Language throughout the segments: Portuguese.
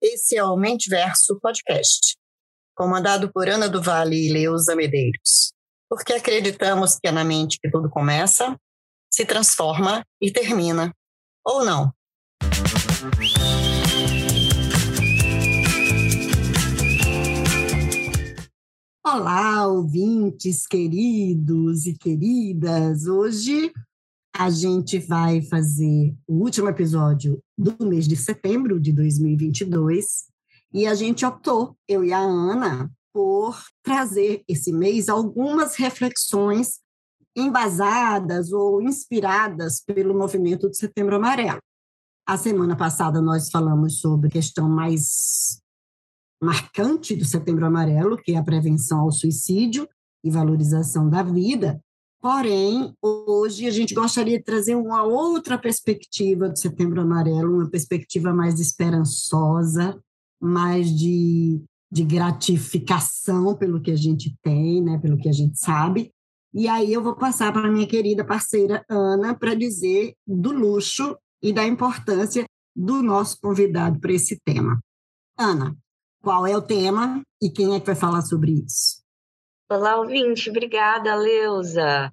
Esse é o Mentiverso Podcast, comandado por Ana do Vale e Leusa Medeiros, porque acreditamos que é na mente que tudo começa, se transforma e termina. Ou não? Olá, ouvintes queridos e queridas. Hoje a gente vai fazer o último episódio do mês de setembro de 2022 e a gente optou, eu e a Ana, por trazer esse mês algumas reflexões embasadas ou inspiradas pelo movimento do Setembro Amarelo. A semana passada nós falamos sobre questão mais marcante do Setembro Amarelo, que é a prevenção ao suicídio e valorização da vida. Porém, hoje a gente gostaria de trazer uma outra perspectiva do Setembro Amarelo, uma perspectiva mais esperançosa, mais de, de gratificação pelo que a gente tem, né, pelo que a gente sabe. E aí eu vou passar para minha querida parceira Ana para dizer do luxo e da importância do nosso convidado para esse tema. Ana, qual é o tema e quem é que vai falar sobre isso? Olá, ouvinte. Obrigada, Leusa.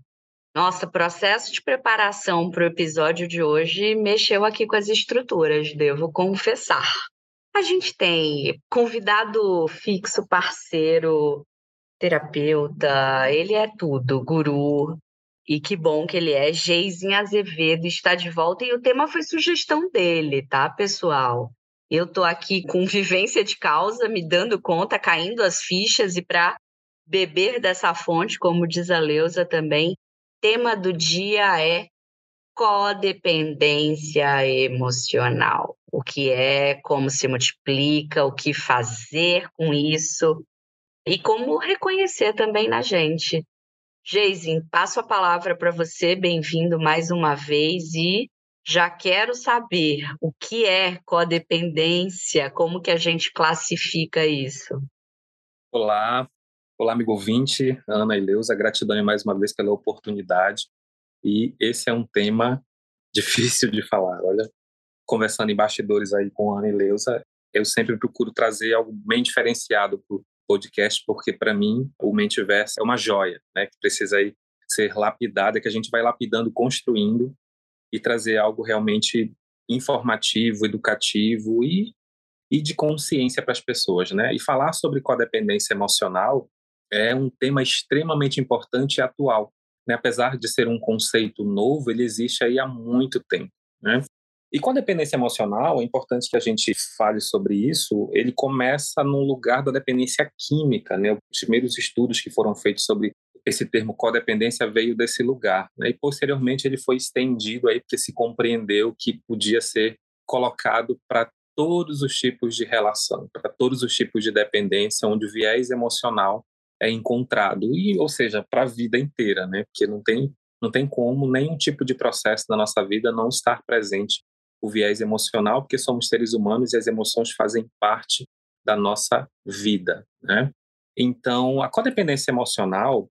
Nossa, processo de preparação para o episódio de hoje mexeu aqui com as estruturas, devo confessar. A gente tem convidado fixo, parceiro, terapeuta, ele é tudo, guru. E que bom que ele é. Geizinho Azevedo está de volta e o tema foi sugestão dele, tá, pessoal? Eu estou aqui com vivência de causa, me dando conta, caindo as fichas e para beber dessa fonte, como diz a Leusa também, tema do dia é codependência emocional. O que é, como se multiplica, o que fazer com isso e como reconhecer também na gente. Geisin, passo a palavra para você, bem-vindo mais uma vez e já quero saber o que é codependência, como que a gente classifica isso. Olá, olá amigo ouvinte, Ana e Leusa, gratidão mais uma vez pela oportunidade. E esse é um tema difícil de falar. Olha, conversando em bastidores aí com Ana e Leusa, eu sempre procuro trazer algo bem diferenciado para o podcast, porque para mim o Mentiverso é uma joia, né, que precisa aí ser lapidada, que a gente vai lapidando, construindo e trazer algo realmente informativo, educativo e, e de consciência para as pessoas, né? E falar sobre codependência emocional é um tema extremamente importante e atual, né? Apesar de ser um conceito novo, ele existe aí há muito tempo, né? E com a dependência emocional, é importante que a gente fale sobre isso. Ele começa no lugar da dependência química, né? Os primeiros estudos que foram feitos sobre esse termo codependência veio desse lugar, né? E posteriormente ele foi estendido aí porque se compreendeu que podia ser colocado para todos os tipos de relação, para todos os tipos de dependência onde o viés emocional é encontrado e, ou seja, para a vida inteira, né? Porque não tem não tem como nenhum tipo de processo na nossa vida não estar presente o viés emocional, porque somos seres humanos e as emoções fazem parte da nossa vida, né? Então, a codependência emocional,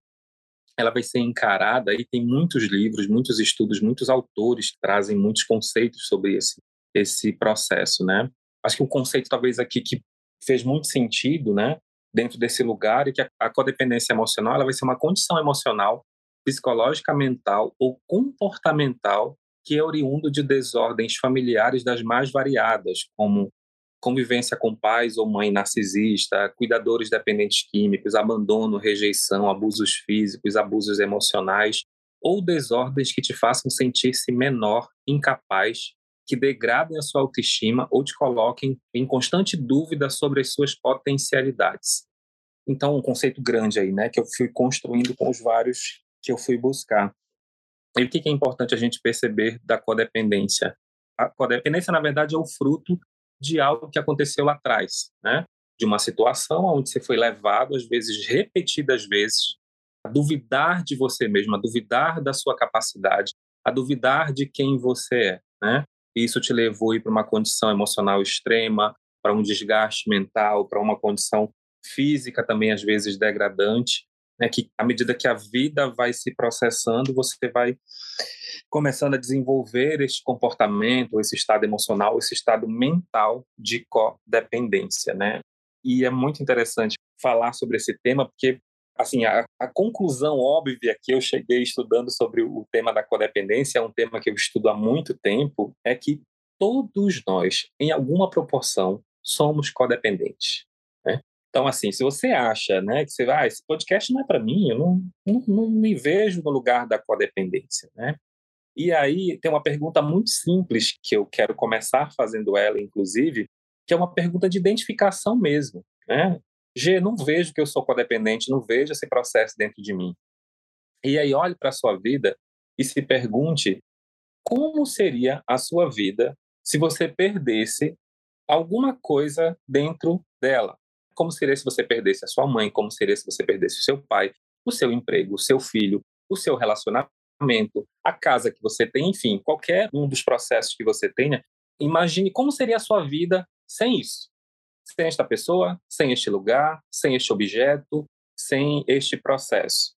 ela vai ser encarada e tem muitos livros, muitos estudos, muitos autores que trazem muitos conceitos sobre esse esse processo, né? Acho que o conceito talvez aqui que fez muito sentido, né, dentro desse lugar é que a, a codependência emocional ela vai ser uma condição emocional, psicológica, mental ou comportamental que é oriundo de desordens familiares das mais variadas, como convivência com pais ou mãe narcisista, cuidadores dependentes químicos, abandono, rejeição, abusos físicos, abusos emocionais ou desordens que te façam sentir-se menor, incapaz, que degradem a sua autoestima ou te coloquem em constante dúvida sobre as suas potencialidades. Então, um conceito grande aí, né, que eu fui construindo com os vários que eu fui buscar. E o que é importante a gente perceber da codependência? A codependência, na verdade, é o fruto de algo que aconteceu lá atrás, né? De uma situação onde você foi levado, às vezes, repetidas vezes, a duvidar de você mesmo, a duvidar da sua capacidade, a duvidar de quem você é, né? E isso te levou para uma condição emocional extrema, para um desgaste mental, para uma condição física também às vezes degradante, né? Que à medida que a vida vai se processando, você vai começando a desenvolver esse comportamento, esse estado emocional, esse estado mental de codependência, né? E é muito interessante falar sobre esse tema, porque assim, a, a, conclusão óbvia que eu cheguei estudando sobre o tema da codependência, é um tema que eu estudo há muito tempo, é que todos nós, em alguma proporção, somos codependentes. Então, assim, se você acha né, que você vai, ah, esse podcast não é para mim, eu não, não, não, me vejo no lugar da codependência. Né? E aí tem uma pergunta muito simples que eu quero começar fazendo ela, inclusive, que é uma pergunta de identificação mesmo. Né? G, não vejo que eu sou codependente, não vejo esse processo dentro de mim. E aí olhe para a sua vida e se pergunte como seria a sua vida se você perdesse alguma coisa dentro dela. Como seria se você perdesse a sua mãe? Como seria se você perdesse o seu pai, o seu emprego, o seu filho, o seu relacionamento, a casa que você tem, enfim, qualquer um dos processos que você tenha. Imagine como seria a sua vida sem isso sem esta pessoa, sem este lugar, sem este objeto, sem este processo.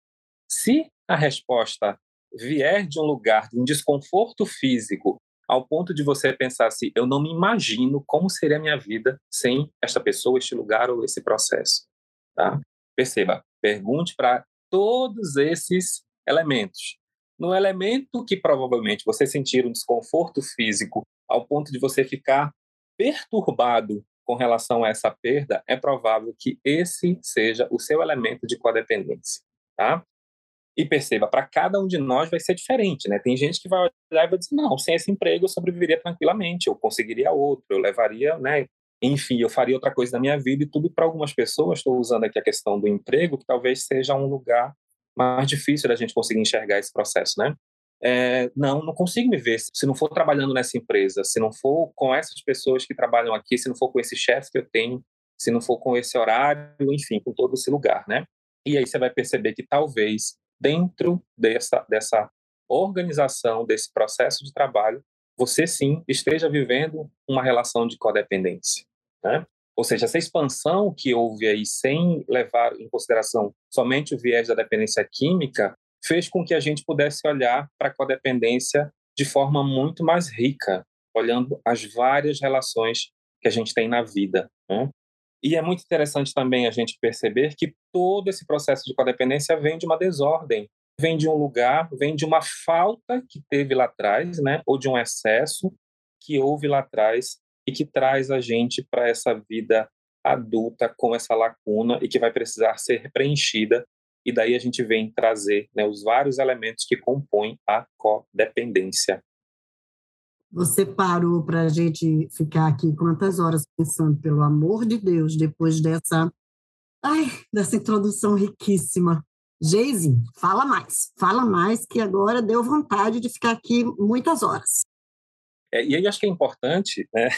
Se a resposta vier de um lugar de um desconforto físico, ao ponto de você pensar assim, eu não me imagino como seria a minha vida sem esta pessoa, este lugar ou esse processo. Tá? Perceba, pergunte para todos esses elementos. No elemento que provavelmente você sentir um desconforto físico ao ponto de você ficar perturbado com relação a essa perda, é provável que esse seja o seu elemento de codependência, tá? E perceba, para cada um de nós vai ser diferente, né? Tem gente que vai olhar e vai dizer, não, sem esse emprego eu sobreviveria tranquilamente, eu conseguiria outro, eu levaria, né? Enfim, eu faria outra coisa na minha vida e tudo para algumas pessoas, estou usando aqui a questão do emprego, que talvez seja um lugar mais difícil da gente conseguir enxergar esse processo, né? é, não, não consigo me ver se não for trabalhando nessa empresa, se não for com essas pessoas que trabalham aqui, se não for com esse chefe que eu tenho, se não for com esse horário, enfim, com todo esse lugar, né? E aí você vai perceber que talvez dentro dessa dessa organização, desse processo de trabalho, você sim esteja vivendo uma relação de codependência, né? Ou seja, essa expansão que houve aí sem levar em consideração somente o viés da dependência química, fez com que a gente pudesse olhar para a codependência de forma muito mais rica, olhando as várias relações que a gente tem na vida. Né? E é muito interessante também a gente perceber que todo esse processo de codependência vem de uma desordem, vem de um lugar, vem de uma falta que teve lá atrás, né? ou de um excesso que houve lá atrás e que traz a gente para essa vida adulta com essa lacuna e que vai precisar ser preenchida e daí a gente vem trazer né, os vários elementos que compõem a codependência. Você parou para a gente ficar aqui quantas horas pensando, pelo amor de Deus, depois dessa, ai, dessa introdução riquíssima. Geise, fala mais, fala mais, que agora deu vontade de ficar aqui muitas horas. É, e aí acho que é importante, né,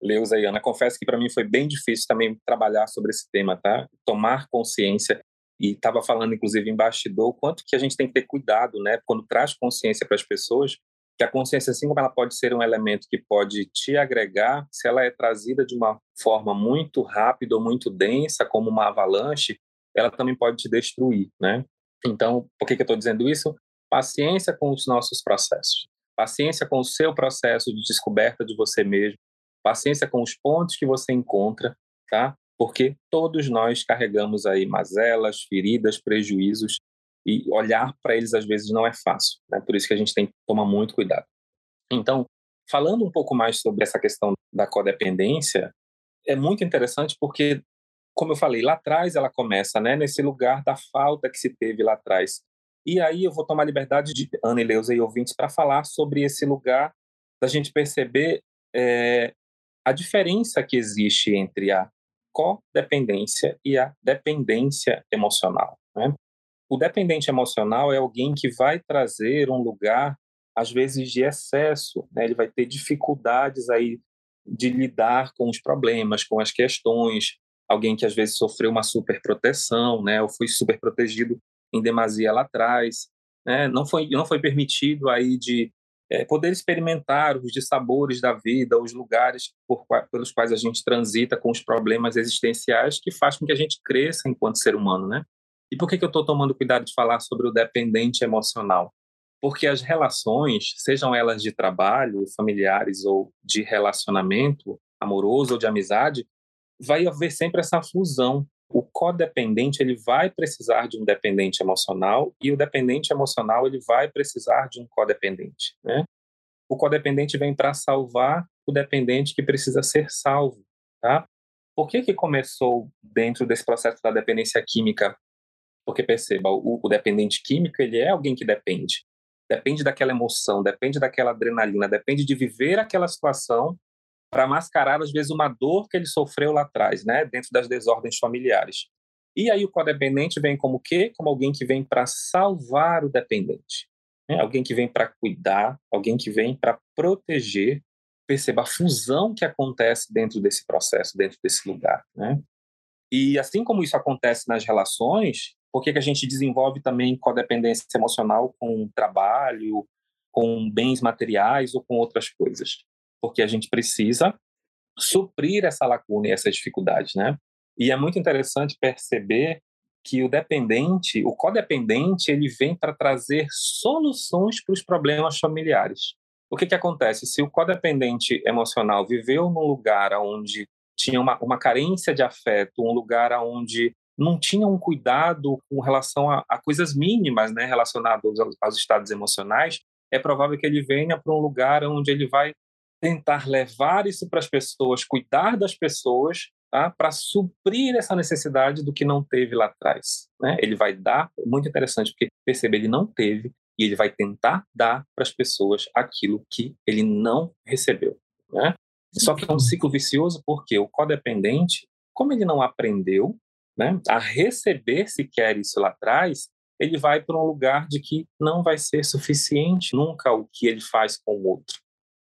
Leusa e Ana, confesso que para mim foi bem difícil também trabalhar sobre esse tema, tá? Tomar consciência e estava falando, inclusive, em bastidor, o quanto que a gente tem que ter cuidado, né, quando traz consciência para as pessoas, que a consciência, assim como ela pode ser um elemento que pode te agregar, se ela é trazida de uma forma muito rápida ou muito densa, como uma avalanche, ela também pode te destruir, né? Então, por que, que eu estou dizendo isso? Paciência com os nossos processos. Paciência com o seu processo de descoberta de você mesmo. Paciência com os pontos que você encontra, tá? porque todos nós carregamos aí mazelas, feridas, prejuízos e olhar para eles às vezes não é fácil, né? Por isso que a gente tem que tomar muito cuidado. Então, falando um pouco mais sobre essa questão da codependência, é muito interessante porque, como eu falei, lá atrás ela começa, né, nesse lugar da falta que se teve lá atrás. E aí eu vou tomar liberdade de Ana e Leusa e ouvintes para falar sobre esse lugar da gente perceber é, a diferença que existe entre a codependência e a dependência emocional. Né? O dependente emocional é alguém que vai trazer um lugar, às vezes, de excesso. Né? Ele vai ter dificuldades aí de lidar com os problemas, com as questões. Alguém que às vezes sofreu uma superproteção, né? Ou foi superprotegido em demasia lá atrás, né? Não foi não foi permitido aí de é, poder experimentar os dissabores da vida, os lugares por, pelos quais a gente transita com os problemas existenciais que faz com que a gente cresça enquanto ser humano, né? E por que, que eu estou tomando cuidado de falar sobre o dependente emocional? Porque as relações, sejam elas de trabalho, familiares ou de relacionamento amoroso ou de amizade, vai haver sempre essa fusão. O codependente ele vai precisar de um dependente emocional e o dependente emocional ele vai precisar de um codependente, né? O codependente vem para salvar o dependente que precisa ser salvo, tá? Por que que começou dentro desse processo da dependência química? Porque perceba, o, o dependente químico ele é alguém que depende, depende daquela emoção, depende daquela adrenalina, depende de viver aquela situação para mascarar, às vezes, uma dor que ele sofreu lá atrás, né, dentro das desordens familiares. E aí o codependente vem como o quê? Como alguém que vem para salvar o dependente. Né? Alguém que vem para cuidar, alguém que vem para proteger. Perceba a fusão que acontece dentro desse processo, dentro desse lugar. Né? E assim como isso acontece nas relações, por que, que a gente desenvolve também codependência emocional com trabalho, com bens materiais ou com outras coisas? porque a gente precisa suprir essa lacuna e essas dificuldades, né? E é muito interessante perceber que o dependente, o codependente, ele vem para trazer soluções para os problemas familiares. O que que acontece? Se o codependente emocional viveu num lugar onde tinha uma, uma carência de afeto, um lugar onde não tinha um cuidado com relação a, a coisas mínimas, né, relacionadas aos, aos estados emocionais, é provável que ele venha para um lugar onde ele vai tentar levar isso para as pessoas, cuidar das pessoas, tá? para suprir essa necessidade do que não teve lá atrás. Né? Ele vai dar, muito interessante, porque percebe, ele não teve, e ele vai tentar dar para as pessoas aquilo que ele não recebeu. Né? Só que é um ciclo vicioso porque o codependente, como ele não aprendeu né, a receber sequer isso lá atrás, ele vai para um lugar de que não vai ser suficiente nunca o que ele faz com o outro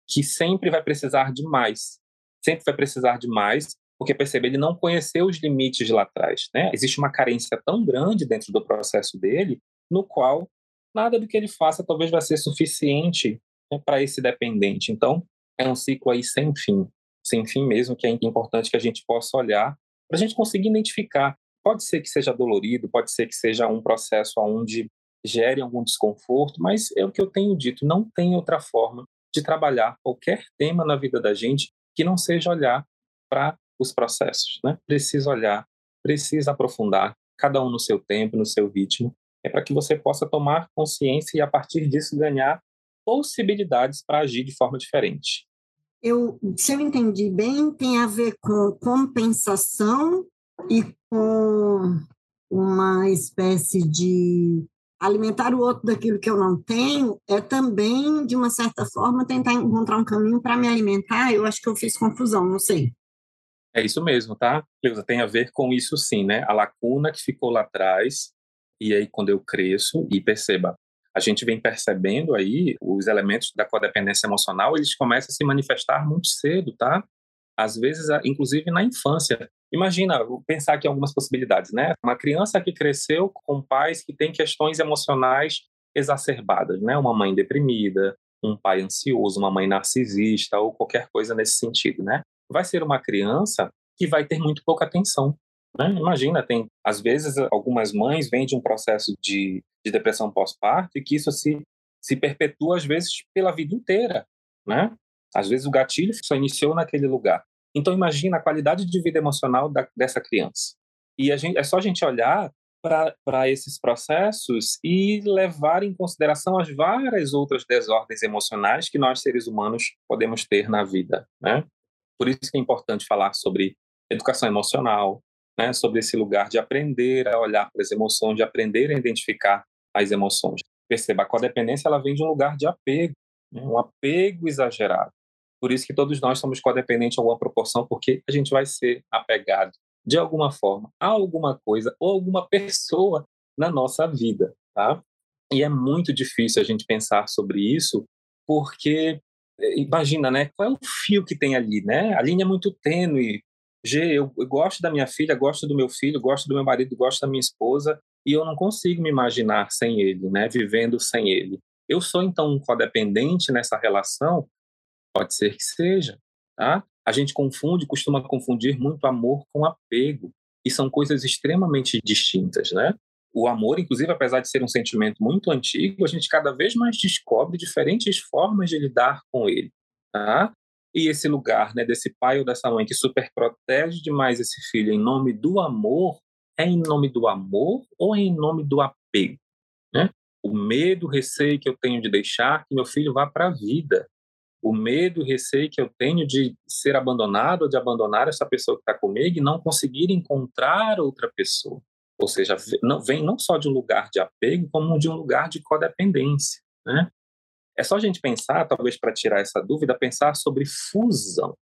que sempre vai precisar de mais. Sempre vai precisar de mais, porque percebe, ele não conheceu os limites lá atrás. Né? Existe uma carência tão grande dentro do processo dele, no qual nada do que ele faça talvez vai ser suficiente né, para esse dependente. Então, é um ciclo aí sem fim, sem fim mesmo, que é importante que a gente possa olhar para a gente conseguir identificar. Pode ser que seja dolorido, pode ser que seja um processo onde gere algum desconforto, mas é o que eu tenho dito, não tem outra forma de trabalhar qualquer tema na vida da gente que não seja olhar para os processos, né? Precisa olhar, precisa aprofundar, cada um no seu tempo, no seu ritmo, é para que você possa tomar consciência e a partir disso ganhar possibilidades para agir de forma diferente. Eu, se eu entendi bem, tem a ver com compensação e com uma espécie de alimentar o outro daquilo que eu não tenho é também, de uma certa forma, tentar encontrar um caminho para me alimentar. Eu acho que eu fiz confusão, não sei. É isso mesmo, tá? Cleusa, tem a ver com isso sim, né? A lacuna que ficou lá atrás, e aí quando eu cresço, e perceba, a gente vem percebendo aí os elementos da codependência emocional, eles começam a se manifestar muito cedo, tá? Às vezes, inclusive na infância. Imagina, pensar aqui algumas possibilidades, né? Uma criança que cresceu com pais que têm questões emocionais exacerbadas, né? Uma mãe deprimida, um pai ansioso, uma mãe narcisista ou qualquer coisa nesse sentido, né? Vai ser uma criança que vai ter muito pouca atenção. Né? Imagina, tem às vezes algumas mães vêm de um processo de, de depressão pós-parto e que isso se, se perpetua às vezes pela vida inteira, né? Às vezes o gatilho só iniciou naquele lugar. Então imagina a qualidade de vida emocional da, dessa criança. E gente, é só a gente olhar para esses processos e levar em consideração as várias outras desordens emocionais que nós seres humanos podemos ter na vida, né? Por isso que é importante falar sobre educação emocional, né? Sobre esse lugar de aprender a olhar para as emoções, de aprender a identificar as emoções. Perceba, a codependência ela vem de um lugar de apego, né? um apego exagerado. Por isso que todos nós somos codependentes em alguma proporção, porque a gente vai ser apegado de alguma forma a alguma coisa ou alguma pessoa na nossa vida, tá? E é muito difícil a gente pensar sobre isso, porque eh, imagina, né? Qual é o fio que tem ali, né? A linha é muito tênue. G, eu, eu gosto da minha filha, gosto do meu filho, gosto do meu marido, gosto da minha esposa, e eu não consigo me imaginar sem ele, né? Vivendo sem ele. Eu sou então um codependente nessa relação Pode ser que seja, tá? A gente confunde, costuma confundir muito amor com apego, e são coisas extremamente distintas, né? o amor, inclusive, apesar de ser um sentimento muito antigo, a gente cada vez mais descobre diferentes formas de lidar com ele, tá? E esse lugar, né, desse pai ou dessa mãe que super protege demais esse filho em nome do amor, é em nome do amor ou é em nome do apego, né? O medo, o receio que eu tenho de deixar que meu filho vá para a vida, o medo, o receio que eu tenho de ser abandonado de abandonar essa pessoa que está comigo e não conseguir encontrar outra pessoa. Ou seja, não, vem não só de um lugar de apego, como de um lugar de codependência. Né? É só a gente pensar, talvez para tirar essa dúvida, pensar sobre fusão.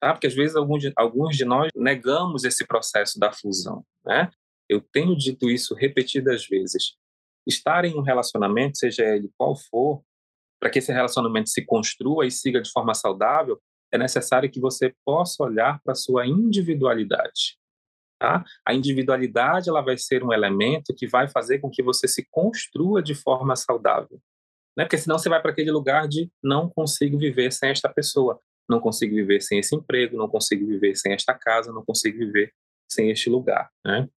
Tá? Porque às vezes alguns de, alguns de nós negamos esse processo da fusão. Né? Eu tenho dito isso repetidas vezes. Estar em um relacionamento, seja ele qual for, para que esse relacionamento se construa e siga de forma saudável, é necessário que você possa olhar para a sua individualidade. Tá? A individualidade ela vai ser um elemento que vai fazer com que você se construa de forma saudável. Né? Porque senão você vai para aquele lugar de não consigo viver sem esta pessoa, não consigo viver sem esse emprego, não consigo viver sem esta casa, não consigo viver sem este lugar. Né?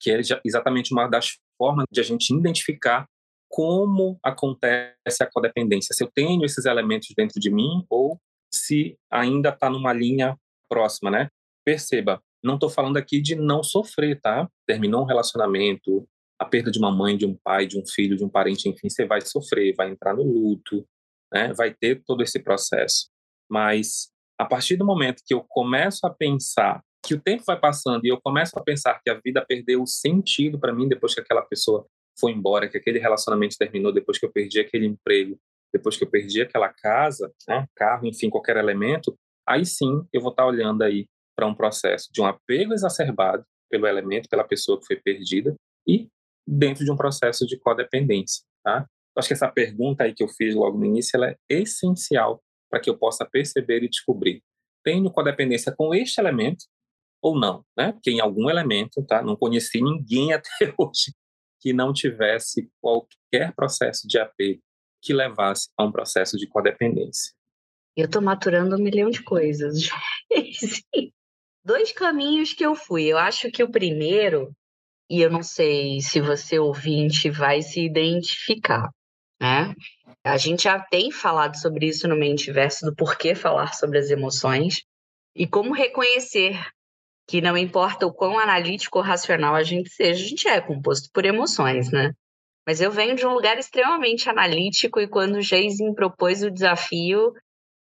Que é exatamente uma das formas de a gente identificar como acontece a codependência, se eu tenho esses elementos dentro de mim ou se ainda está numa linha próxima, né? Perceba, não estou falando aqui de não sofrer, tá? Terminou um relacionamento, a perda de uma mãe, de um pai, de um filho, de um parente, enfim, você vai sofrer, vai entrar no luto, né? Vai ter todo esse processo. Mas a partir do momento que eu começo a pensar que o tempo vai passando e eu começo a pensar que a vida perdeu o sentido para mim depois que aquela pessoa foi embora, que aquele relacionamento terminou depois que eu perdi aquele emprego, depois que eu perdi aquela casa, né, carro, enfim, qualquer elemento, aí sim eu vou estar olhando aí para um processo de um apego exacerbado pelo elemento, pela pessoa que foi perdida e dentro de um processo de codependência, tá? Acho que essa pergunta aí que eu fiz logo no início, ela é essencial para que eu possa perceber e descobrir. Tenho codependência com este elemento ou não, né? Porque em algum elemento, tá? Não conheci ninguém até hoje que não tivesse qualquer processo de apego que levasse a um processo de codependência. Eu estou maturando um milhão de coisas. Dois caminhos que eu fui. Eu acho que o primeiro, e eu não sei se você ouvinte vai se identificar, né? A gente já tem falado sobre isso no Mentiverso, do porquê falar sobre as emoções e como reconhecer que não importa o quão analítico ou racional a gente seja, a gente é composto por emoções, né? Mas eu venho de um lugar extremamente analítico e quando o Jason propôs o desafio,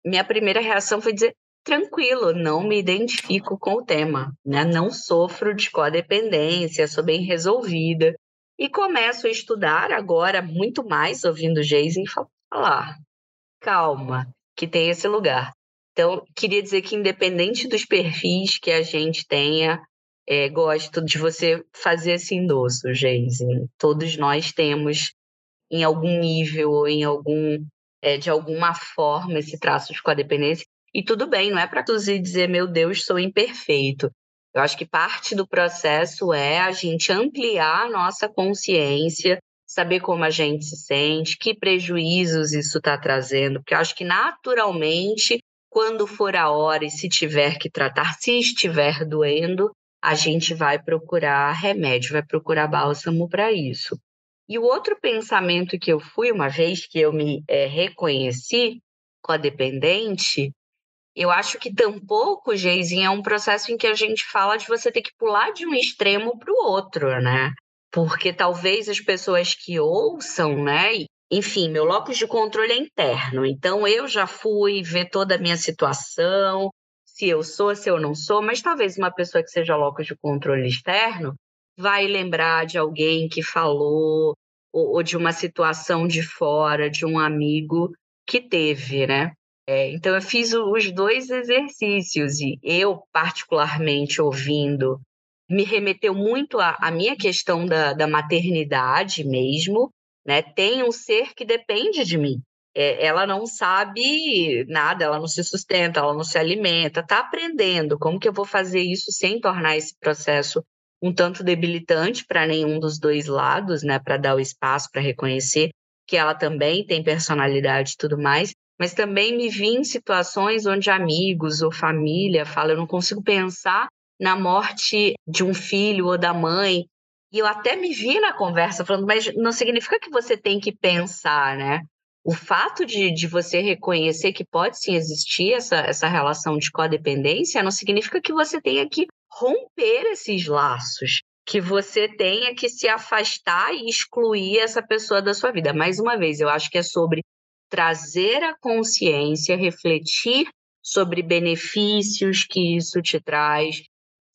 minha primeira reação foi dizer: tranquilo, não me identifico com o tema, né? Não sofro de codependência, sou bem resolvida. E começo a estudar agora muito mais ouvindo o Jason falar: calma, que tem esse lugar. Então, queria dizer que, independente dos perfis que a gente tenha, é, gosto de você fazer esse endosso, Geise. Todos nós temos, em algum nível ou em algum, é, de alguma forma, esse traço de codependência. E tudo bem, não é para dizer, meu Deus, sou imperfeito. Eu acho que parte do processo é a gente ampliar a nossa consciência, saber como a gente se sente, que prejuízos isso está trazendo, porque eu acho que naturalmente quando for a hora e se tiver que tratar, se estiver doendo, a gente vai procurar remédio, vai procurar bálsamo para isso. E o outro pensamento que eu fui, uma vez que eu me é, reconheci codependente, eu acho que tampouco, Geizinho, é um processo em que a gente fala de você ter que pular de um extremo para o outro, né? Porque talvez as pessoas que ouçam, né, enfim, meu locus de controle é interno. Então, eu já fui ver toda a minha situação, se eu sou, se eu não sou, mas talvez uma pessoa que seja locus de controle externo vai lembrar de alguém que falou, ou, ou de uma situação de fora, de um amigo que teve, né? É, então, eu fiz os dois exercícios e eu, particularmente ouvindo, me remeteu muito à, minha questão da, da maternidade mesmo, né? Tem um ser que depende de mim. É, ela não sabe nada, ela não se sustenta, ela não se alimenta, está aprendendo como que eu vou fazer isso sem tornar esse processo um tanto debilitante para nenhum dos dois lados, né? Para dar o espaço para reconhecer que ela também tem personalidade e tudo mais, mas também me vi em situações onde amigos ou família falam, eu não consigo pensar na morte de um filho ou da mãe E eu até me vi na conversa falando, mas não significa que você tem que pensar, né? O fato de, de você reconhecer que pode sim existir essa, essa relação de codependência não significa que você tenha que romper esses laços, que você tenha que se afastar e excluir essa pessoa da sua vida. Mais uma vez, eu acho que é sobre trazer a consciência, refletir sobre benefícios que isso te traz,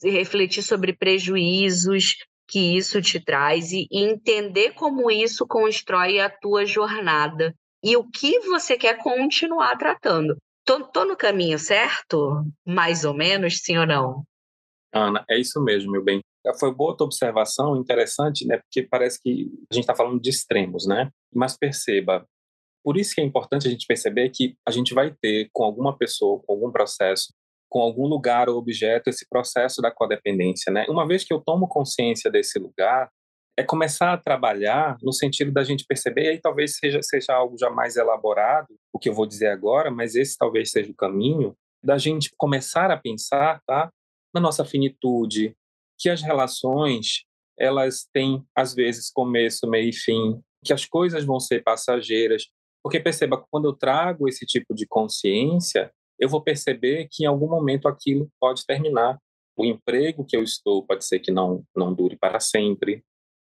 refletir sobre prejuízos que isso te traz e, entender como isso constrói a tua jornada e o que você quer continuar tratando. Tô, tô no caminho certo? Mais ou menos, sim ou não? Ana, é isso mesmo, meu bem. Foi boa tua observação, interessante, né? Porque parece que a gente está falando de extremos, né? Mas perceba, por isso que é importante a gente perceber que a gente vai ter com alguma pessoa, com algum processo, com algum lugar ou objeto esse processo da codependência, né? Uma vez que eu tomo consciência desse lugar, é começar a trabalhar no sentido da gente perceber, e aí talvez seja, seja algo já mais elaborado, o que eu vou dizer agora, mas esse talvez seja o caminho, da gente começar a pensar tá, na nossa finitude, que as relações, elas têm, às vezes, começo, meio e fim, que as coisas vão ser passageiras, porque perceba, quando eu trago esse tipo de consciência, eu vou perceber que em algum momento aquilo pode terminar. O emprego que eu estou pode ser que não, não dure para sempre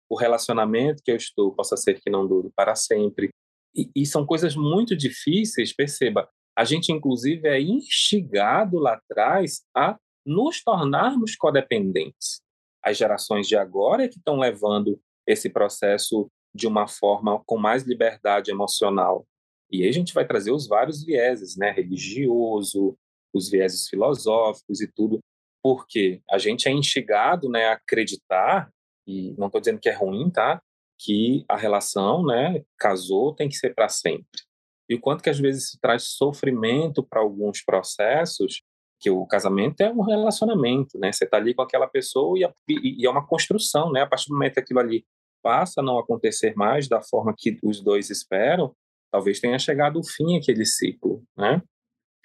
o relacionamento que eu estou possa ser que não dure para sempre. E, e são coisas muito difíceis, perceba. A gente, inclusive, é instigado lá atrás a nos tornarmos codependentes. As gerações de agora é que estão levando esse processo de uma forma com mais liberdade emocional. E aí a gente vai trazer os vários vieses, né? Religioso, os vieses filosóficos e tudo, porque a gente é instigado né, a acreditar e não estou dizendo que é ruim, tá? Que a relação, né, casou, tem que ser para sempre. E o quanto que às vezes isso traz sofrimento para alguns processos, que o casamento é um relacionamento, né? Você está ali com aquela pessoa e, e, é uma construção, né? A partir do momento que aquilo ali passa a não acontecer mais da forma que os dois esperam, talvez tenha chegado o fim aquele ciclo, né?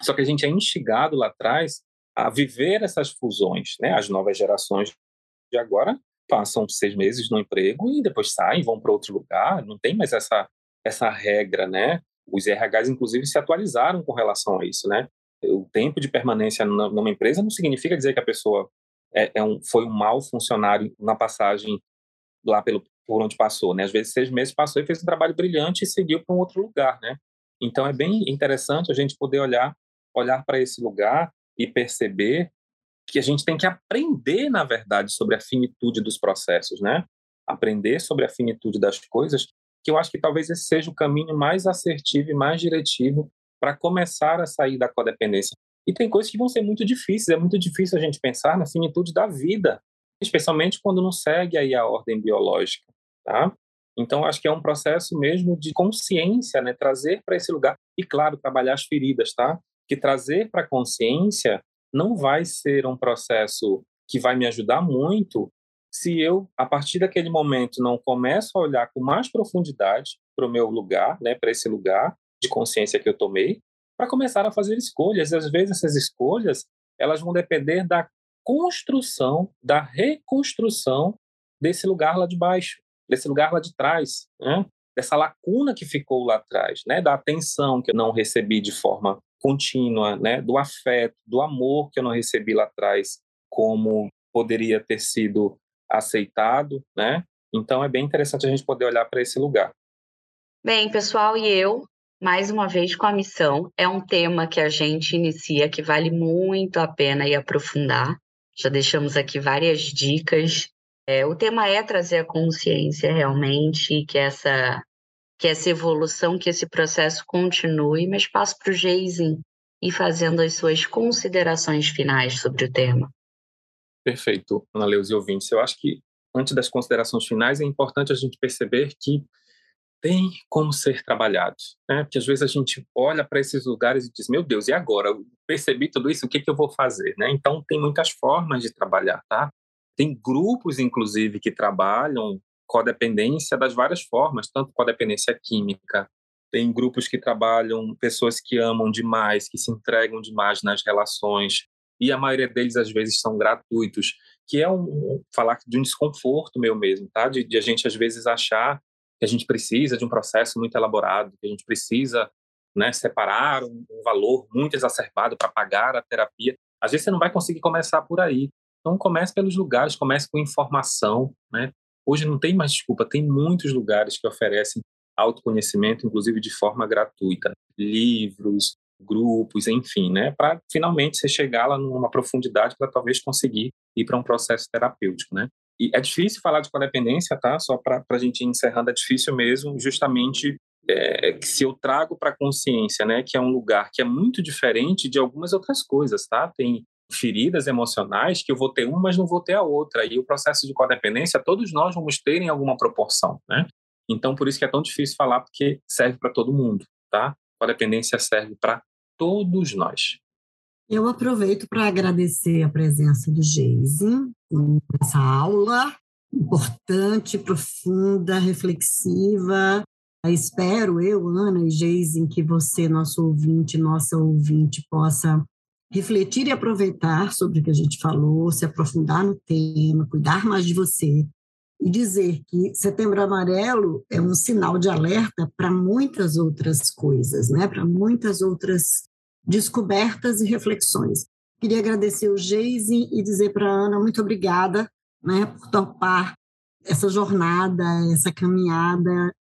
Só que a gente é instigado lá atrás a viver essas fusões, né? As novas gerações de agora passam seis meses no emprego e depois saem, vão para outro lugar. Não tem mais essa, essa regra, né? Os RHs, inclusive, se atualizaram com relação a isso, né? O tempo de permanência numa empresa não significa dizer que a pessoa é, é um, foi um mau funcionário na passagem lá pelo, por onde passou, né? Às vezes, seis meses passou e fez um trabalho brilhante e seguiu para um outro lugar, né? Então, é bem interessante a gente poder olhar, olhar para esse lugar e perceber que a gente tem que aprender, na verdade, sobre a finitude dos processos, né? Aprender sobre a finitude das coisas, que eu acho que talvez esse seja o caminho mais assertivo e mais diretivo para começar a sair da codependência. E tem coisas que vão ser muito difíceis, é muito difícil a gente pensar na finitude da vida, especialmente quando não segue aí a ordem biológica, tá? Então, acho que é um processo mesmo de consciência, né? Trazer para esse lugar. E, claro, trabalhar as feridas, tá? Que trazer para a consciência não vai ser um processo que vai me ajudar muito se eu, a partir daquele momento, não começo a olhar com mais profundidade para o meu lugar, né, para esse lugar de consciência que eu tomei, para começar a fazer escolhas. E às vezes essas escolhas elas vão depender da construção, da reconstrução desse lugar lá de baixo, desse lugar lá de trás, né? dessa lacuna que ficou lá atrás, né? da atenção que eu não recebi de forma contínua, né, do afeto, do amor que eu não recebi lá atrás, como poderia ter sido aceitado, né? Então é bem interessante a gente poder olhar para esse lugar. Bem, pessoal, e eu, mais uma vez com a missão, é um tema que a gente inicia que vale muito a pena ir aprofundar. Já deixamos aqui várias dicas. É, o tema é trazer a consciência realmente que essa que essa evolução, que esse processo continue, mas passo para o Geisen e fazendo as suas considerações finais sobre o tema. Perfeito, Ana Leuze e ouvintes. Eu acho que, antes das considerações finais, é importante a gente perceber que tem como ser trabalhado, né? Porque às vezes a gente olha para esses lugares e diz: "Meu Deus, e agora? Eu percebi tudo isso, o que que eu vou fazer?", né? Então tem muitas formas de trabalhar, tá? Tem grupos inclusive que trabalham codependência das várias formas, tanto codependência química, tem grupos que trabalham pessoas que amam demais, que se entregam demais nas relações, e a maioria deles às vezes são gratuitos, que é um falar de um desconforto meu mesmo, tá? De, de, a gente às vezes achar que a gente precisa de um processo muito elaborado, que a gente precisa, né, separar um, um valor muito exacerbado para pagar a terapia. Às vezes você não vai conseguir começar por aí. Então comece pelos lugares, comece com informação, né? Hoje não tem mais desculpa, tem muitos lugares que oferecem autoconhecimento, inclusive de forma gratuita, livros, grupos, enfim, né, para finalmente você chegar lá numa profundidade para talvez conseguir ir para um processo terapêutico, né. E é difícil falar de codependência, tá? Só para a gente ir encerrando, é difícil mesmo, justamente é, que se eu trago para a consciência, né, que é um lugar que é muito diferente de algumas outras coisas, tá? Tem feridas emocionais que eu vou ter uma, mas não vou ter a outra. E o processo de codependência, todos nós vamos ter em alguma proporção, né? Então, por isso que é tão difícil falar, porque serve para todo mundo, tá? Codependência serve para todos nós. Eu aproveito para agradecer a presença do Geise nessa aula importante, profunda, reflexiva. Espero eu, Ana e Geise, que você, nosso ouvinte, nossa ouvinte, possa refletir e aproveitar sobre o que a gente falou, se aprofundar no tema, cuidar mais de você e dizer que Setembro Amarelo é um sinal de alerta para muitas outras coisas, né? Para muitas outras descobertas e reflexões. Queria agradecer o Geise e dizer para a Ana muito obrigada, né, por topar essa jornada, essa caminhada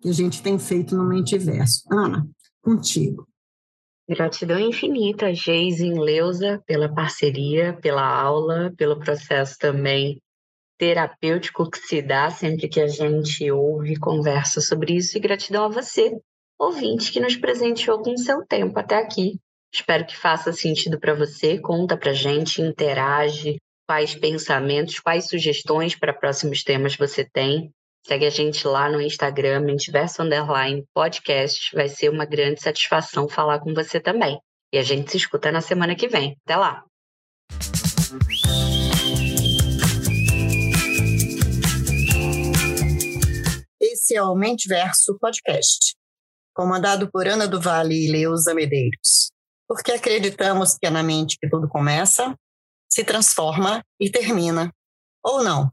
que a gente tem feito no Mentiverso. Ana, contigo. Gratidão infinita, Geise e Leusa, pela parceria, pela aula, pelo processo também terapêutico que se dá sempre que a gente ouve e conversa sobre isso. E gratidão a você, ouvinte, que nos presenteou com seu tempo até aqui. Espero que faça sentido para você. Conta para gente, interage, quais pensamentos, quais sugestões para próximos temas você tem. Segue a gente lá no Instagram, Mentiverso Underline Podcast. Vai ser uma grande satisfação falar com você também. E a gente se escuta na semana que vem. Até lá! Esse é o Mentiverso Podcast, comandado por Ana do Vale e Leusa Medeiros. Porque acreditamos que é na mente que tudo começa, se transforma e termina. Ou não?